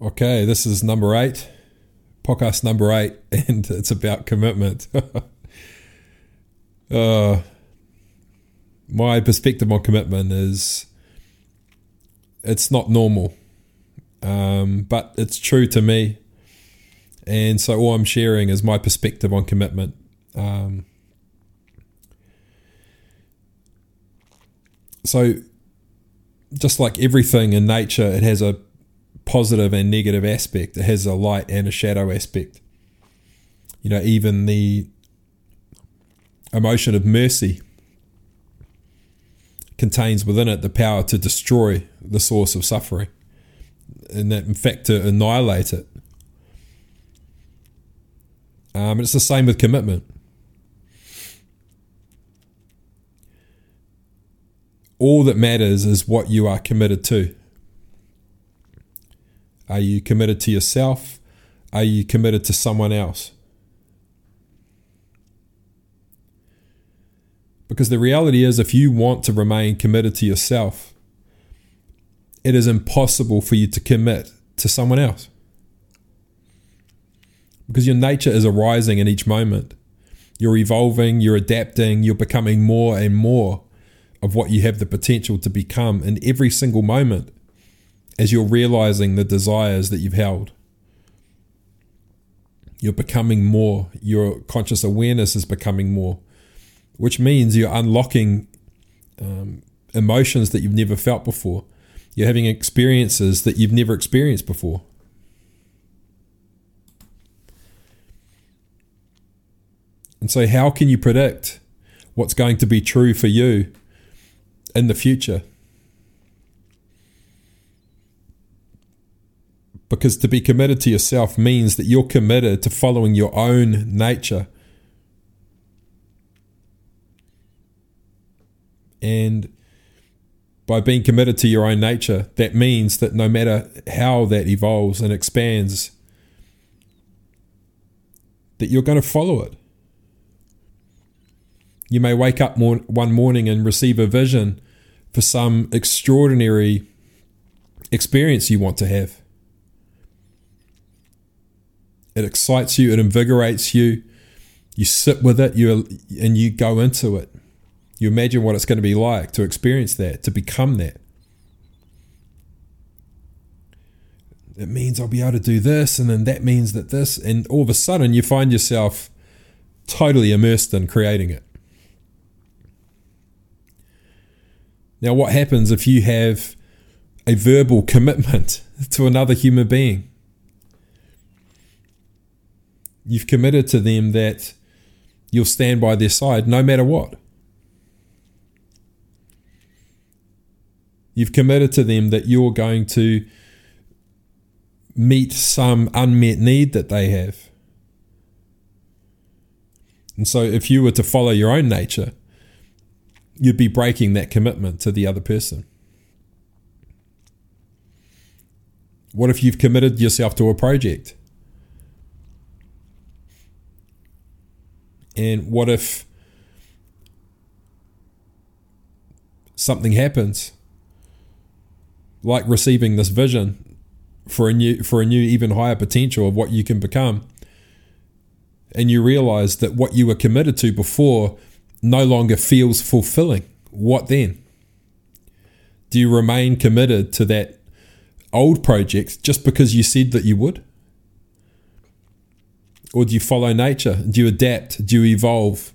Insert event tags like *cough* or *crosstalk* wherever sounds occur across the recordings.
Okay, this is number eight, podcast number eight, *laughs* and it's about commitment. *laughs* uh, my perspective on commitment is it's not normal, um, but it's true to me. And so all I'm sharing is my perspective on commitment. Um, so, just like everything in nature, it has a positive and negative aspect. It has a light and a shadow aspect. You know, even the emotion of mercy contains within it the power to destroy the source of suffering and that in fact to annihilate it. Um, it's the same with commitment. All that matters is what you are committed to. Are you committed to yourself? Are you committed to someone else? Because the reality is, if you want to remain committed to yourself, it is impossible for you to commit to someone else. Because your nature is arising in each moment. You're evolving, you're adapting, you're becoming more and more of what you have the potential to become in every single moment as you're realizing the desires that you've held. You're becoming more, your conscious awareness is becoming more, which means you're unlocking um, emotions that you've never felt before. You're having experiences that you've never experienced before. And so, how can you predict what's going to be true for you in the future? Because to be committed to yourself means that you're committed to following your own nature. And by being committed to your own nature, that means that no matter how that evolves and expands, that you're going to follow it. You may wake up one morning and receive a vision for some extraordinary experience you want to have. It excites you, it invigorates you. You sit with it, you and you go into it. You imagine what it's going to be like to experience that, to become that. It means I'll be able to do this, and then that means that this, and all of a sudden you find yourself totally immersed in creating it. Now, what happens if you have a verbal commitment *laughs* to another human being? You've committed to them that you'll stand by their side no matter what. You've committed to them that you're going to meet some unmet need that they have. And so, if you were to follow your own nature, you'd be breaking that commitment to the other person. What if you've committed yourself to a project? And what if something happens, like receiving this vision for a new for a new even higher potential of what you can become, and you realize that what you were committed to before no longer feels fulfilling? What then? Do you remain committed to that old project just because you said that you would? Or do you follow nature? Do you adapt? Do you evolve?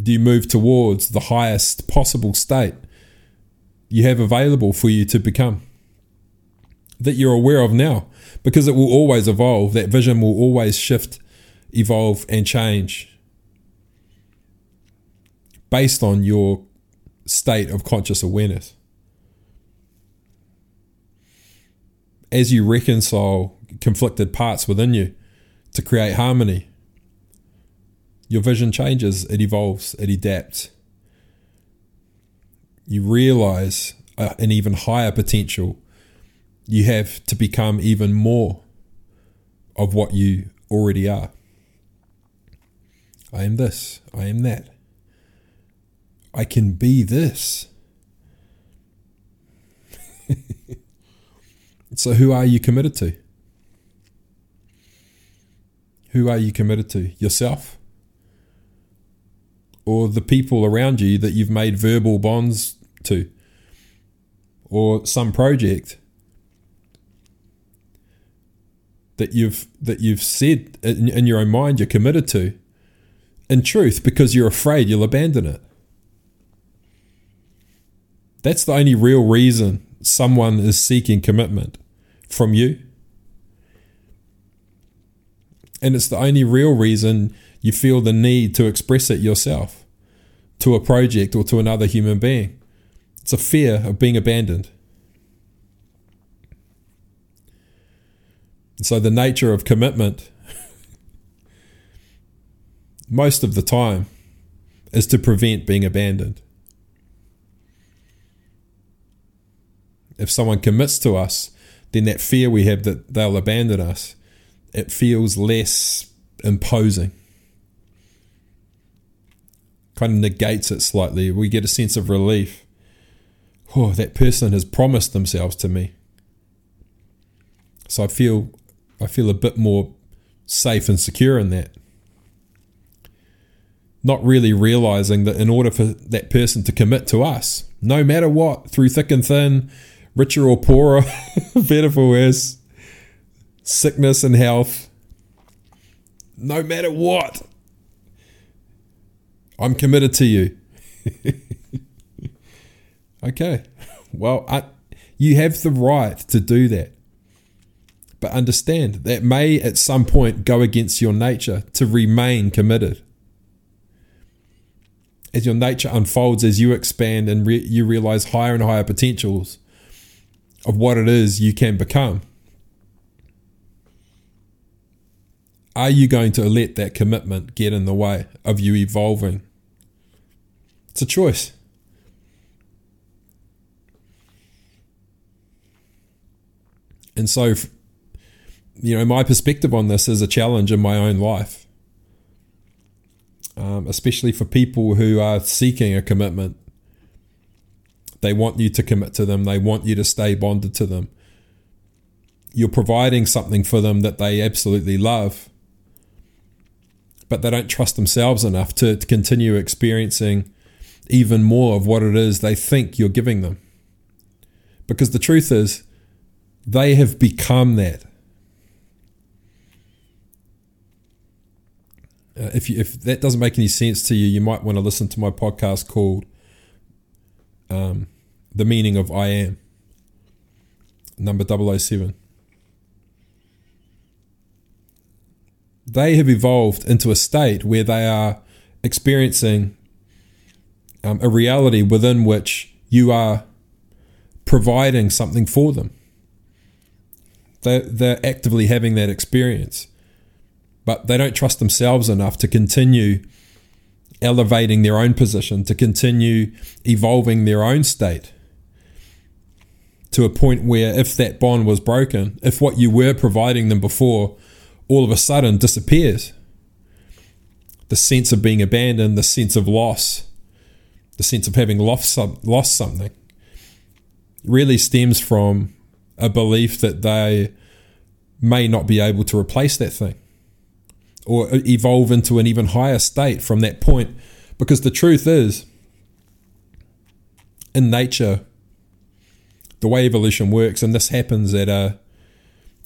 Do you move towards the highest possible state you have available for you to become? That you're aware of now, because it will always evolve. That vision will always shift, evolve, and change based on your state of conscious awareness. As you reconcile conflicted parts within you to create harmony, your vision changes, it evolves, it adapts. You realize uh, an even higher potential. You have to become even more of what you already are. I am this, I am that. I can be this. *laughs* So, who are you committed to? Who are you committed to? Yourself? Or the people around you that you've made verbal bonds to? Or some project that you've that you've said in, in your own mind you're committed to in truth because you're afraid you'll abandon it that's the only real reason someone is seeking commitment from you. And it's the only real reason you feel the need to express it yourself to a project or to another human being. It's a fear of being abandoned. So the nature of commitment, *laughs* most of the time, is to prevent being abandoned. If someone commits to us, then that fear we have that they'll abandon us, it feels less imposing. Kind of negates it slightly. We get a sense of relief. Oh, that person has promised themselves to me. So I feel I feel a bit more safe and secure in that. Not really realizing that in order for that person to commit to us, no matter what, through thick and thin, richer or poorer, better for worse, sickness and health, no matter what, I'm committed to you. *laughs* okay, well, I, you have the right to do that. But understand that may at some point go against your nature to remain committed. As your nature unfolds, as you expand and re- you realize higher and higher potentials of what it is you can become, are you going to let that commitment get in the way of you evolving? It's a choice. And so, you know, my perspective on this is a challenge in my own life, um, especially for people who are seeking a commitment. They want you to commit to them, they want you to stay bonded to them. You're providing something for them that they absolutely love, but they don't trust themselves enough to, to continue experiencing even more of what it is they think you're giving them. Because the truth is, they have become that Uh, if you, if that doesn't make any sense to you, you might want to listen to my podcast called um, "The Meaning of I Am," number 007. They have evolved into a state where they are experiencing um, a reality within which you are providing something for them. They're, they're actively having that experience but they don't trust themselves enough to continue elevating their own position, to continue evolving their own state to a point where if that bond was broken, if what you were providing them before all of a sudden disappears, the sense of being abandoned, the sense of loss, the sense of having lost, some, lost something really stems from a belief that they may not be able to replace that thing or evolve into an even higher state from that point. Because the truth is, in nature, the way evolution works, and this happens at a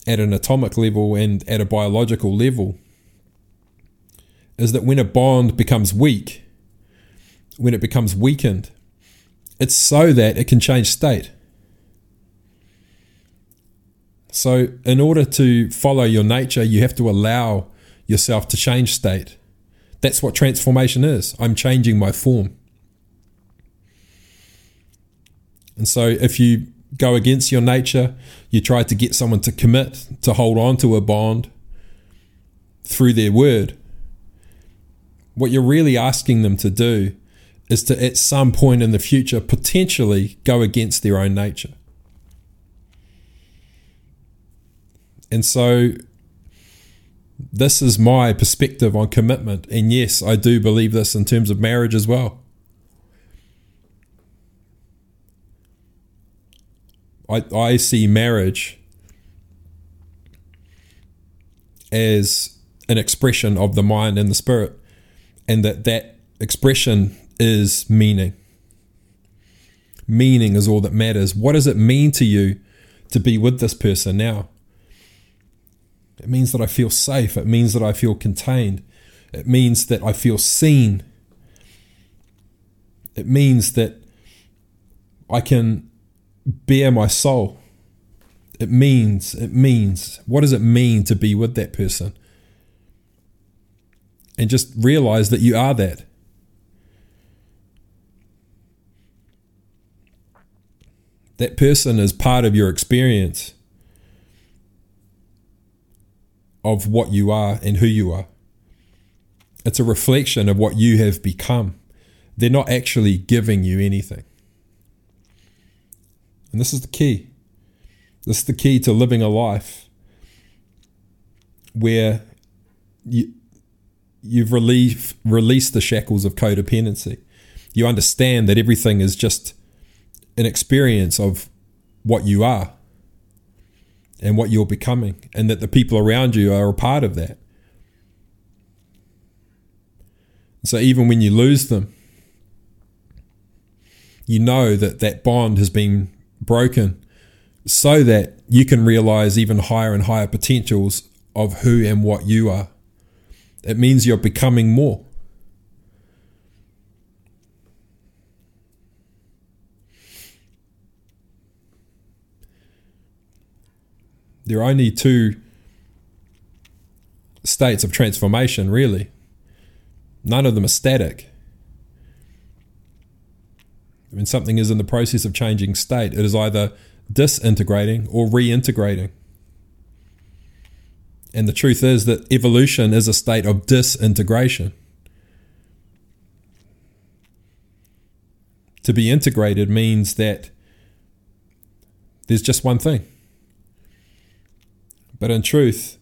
at an atomic level and at a biological level, is that when a bond becomes weak, when it becomes weakened, it's so that it can change state. So, in order to follow your nature, you have to allow yourself to change state. That's what transformation is. I'm changing my form. And so if you go against your nature, you try to get someone to commit, to hold on to a bond through their word, what you're really asking them to do is to, at some point in the future, potentially go against their own nature. And so this is my perspective on commitment. And yes, I do believe this in terms of marriage as well. I, I see marriage as an expression of the mind and the spirit, and that that expression is meaning. Meaning is all that matters. What does it mean to you to be with this person now? It means that I feel safe. It means that I feel contained. It means that I feel seen. It means that I can bare my soul. It means, it means, what does it mean to be with that person? And just realize that you are that. That person is part of your experience of what you are and who you are. It's a reflection of what you have become. They're not actually giving you anything. And this is the key. This is the key to living a life where you, you've relief, released the shackles of codependency. You understand that everything is just an experience of what you are and what you're becoming, and that the people around you are a part of that. So even when you lose them, you know that that bond has been broken so that you can realize even higher and higher potentials of who and what you are. It means you're becoming more. There are only two states of transformation, really. None of them are static. When something is in the process of changing state, it is either disintegrating or reintegrating. And the truth is that evolution is a state of disintegration. To be integrated means that there's just one thing. But in truth,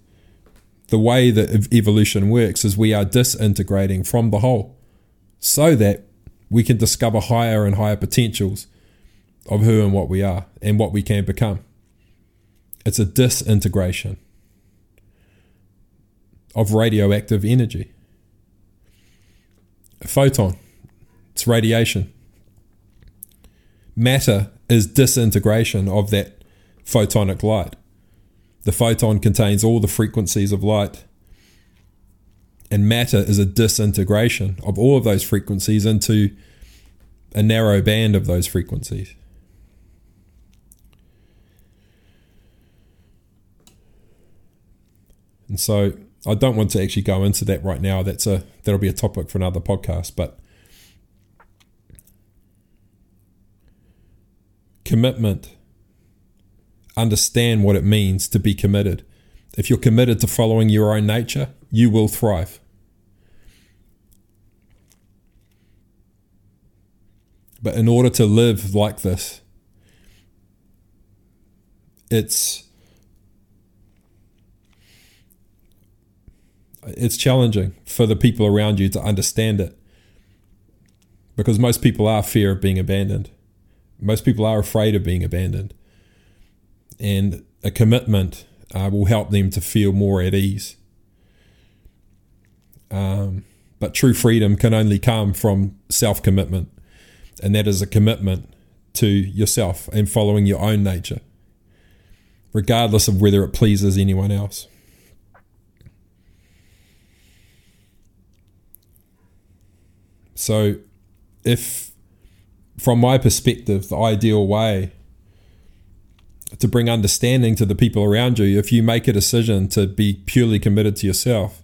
the way that evolution works is we are disintegrating from the whole so that we can discover higher and higher potentials of who and what we are and what we can become. It's a disintegration of radioactive energy. A photon, it's radiation. Matter is disintegration of that photonic light. The photon contains all the frequencies of light. And matter is a disintegration of all of those frequencies into a narrow band of those frequencies. And so I don't want to actually go into that right now. That's a that'll be a topic for another podcast, but commitment understand what it means to be committed. If you're committed to following your own nature, you will thrive. But in order to live like this, it's it's challenging for the people around you to understand it because most people are fear of being abandoned. Most people are afraid of being abandoned and a commitment uh, will help them to feel more at ease. Um, but true freedom can only come from self commitment, and that is a commitment to yourself and following your own nature, regardless of whether it pleases anyone else. So, if from my perspective, the ideal way to bring understanding to the people around you if you make a decision to be purely committed to yourself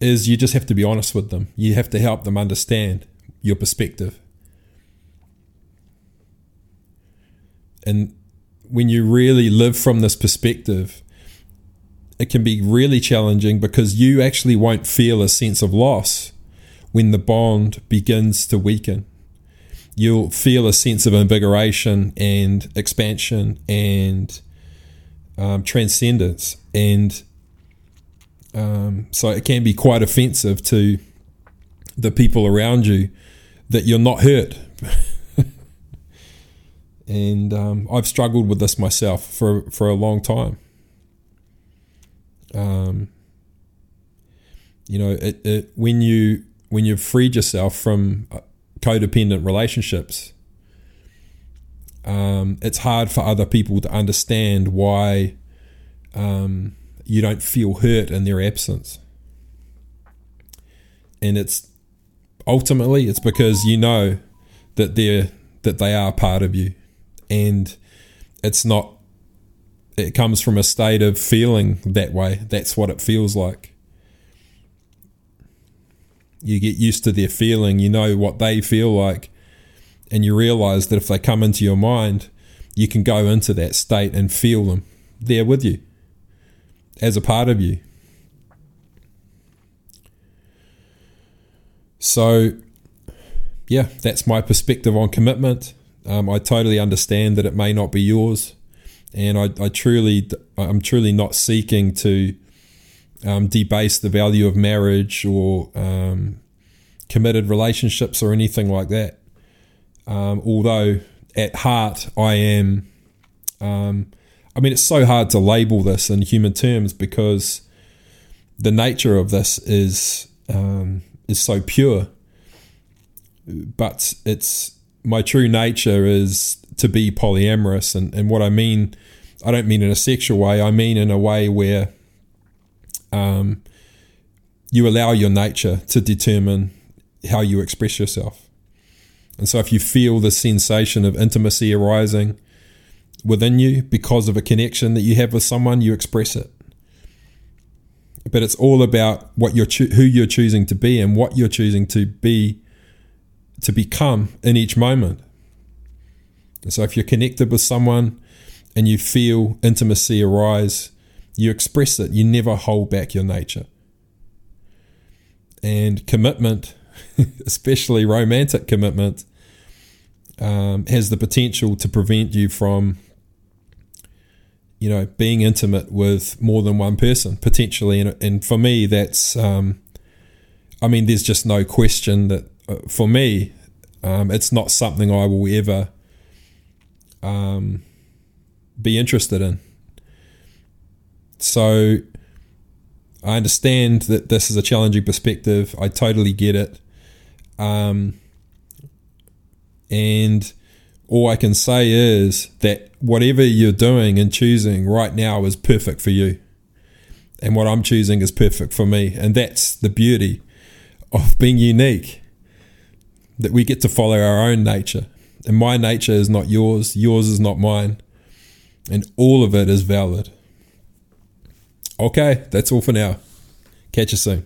is you just have to be honest with them. You have to help them understand your perspective. And when you really live from this perspective it can be really challenging because you actually won't feel a sense of loss when the bond begins to weaken you'll feel a sense of invigoration and expansion and um, transcendence. And um, so it can be quite offensive to the people around you that you're not hurt. *laughs* and um, I've struggled with this myself for, for a long time. Um, you know, it, it, when you when you've freed yourself from uh, codependent relationships, um, it's hard for other people to understand why um, you don't feel hurt in their absence. And it's ultimately it's because you know that they're that they are part of you, and it's not. It comes from a state of feeling that way. That's what it feels like you get used to their feeling, you know what they feel like, and you realize that if they come into your mind, you can go into that state and feel them there with you as a part of you. So, yeah, that's my perspective on commitment. Um, I totally understand that it may not be yours, and I, I truly, I'm truly not seeking to um, debase the value of marriage or um, committed relationships or anything like that. Um, although at heart, I am. Um, I mean, it's so hard to label this in human terms because the nature of this is um, is so pure. But it's my true nature is to be polyamorous, and, and what I mean, I don't mean in a sexual way. I mean in a way where um, you allow your nature to determine how you express yourself. And so if you feel the sensation of intimacy arising within you because of a connection that you have with someone, you express it. But it's all about what you're cho- who you're choosing to be and what you're choosing to be to become in each moment. And so if you're connected with someone and you feel intimacy arise, you express it. You never hold back your nature. And commitment, *laughs* especially romantic commitment, um, has the potential to prevent you from, you know, being intimate with more than one person potentially. And, and for me, that's, um, I mean, there's just no question that uh, for me, um, it's not something I will ever um, be interested in. So I understand that this is a challenging perspective. I totally get it. Um, and all I can say is that whatever you're doing and choosing right now is perfect for you. And what I'm choosing is perfect for me. And that's the beauty of being unique that we get to follow our own nature. And my nature is not yours, yours is not mine. And all of it is valid. Okay, that's all for now. Catch you soon.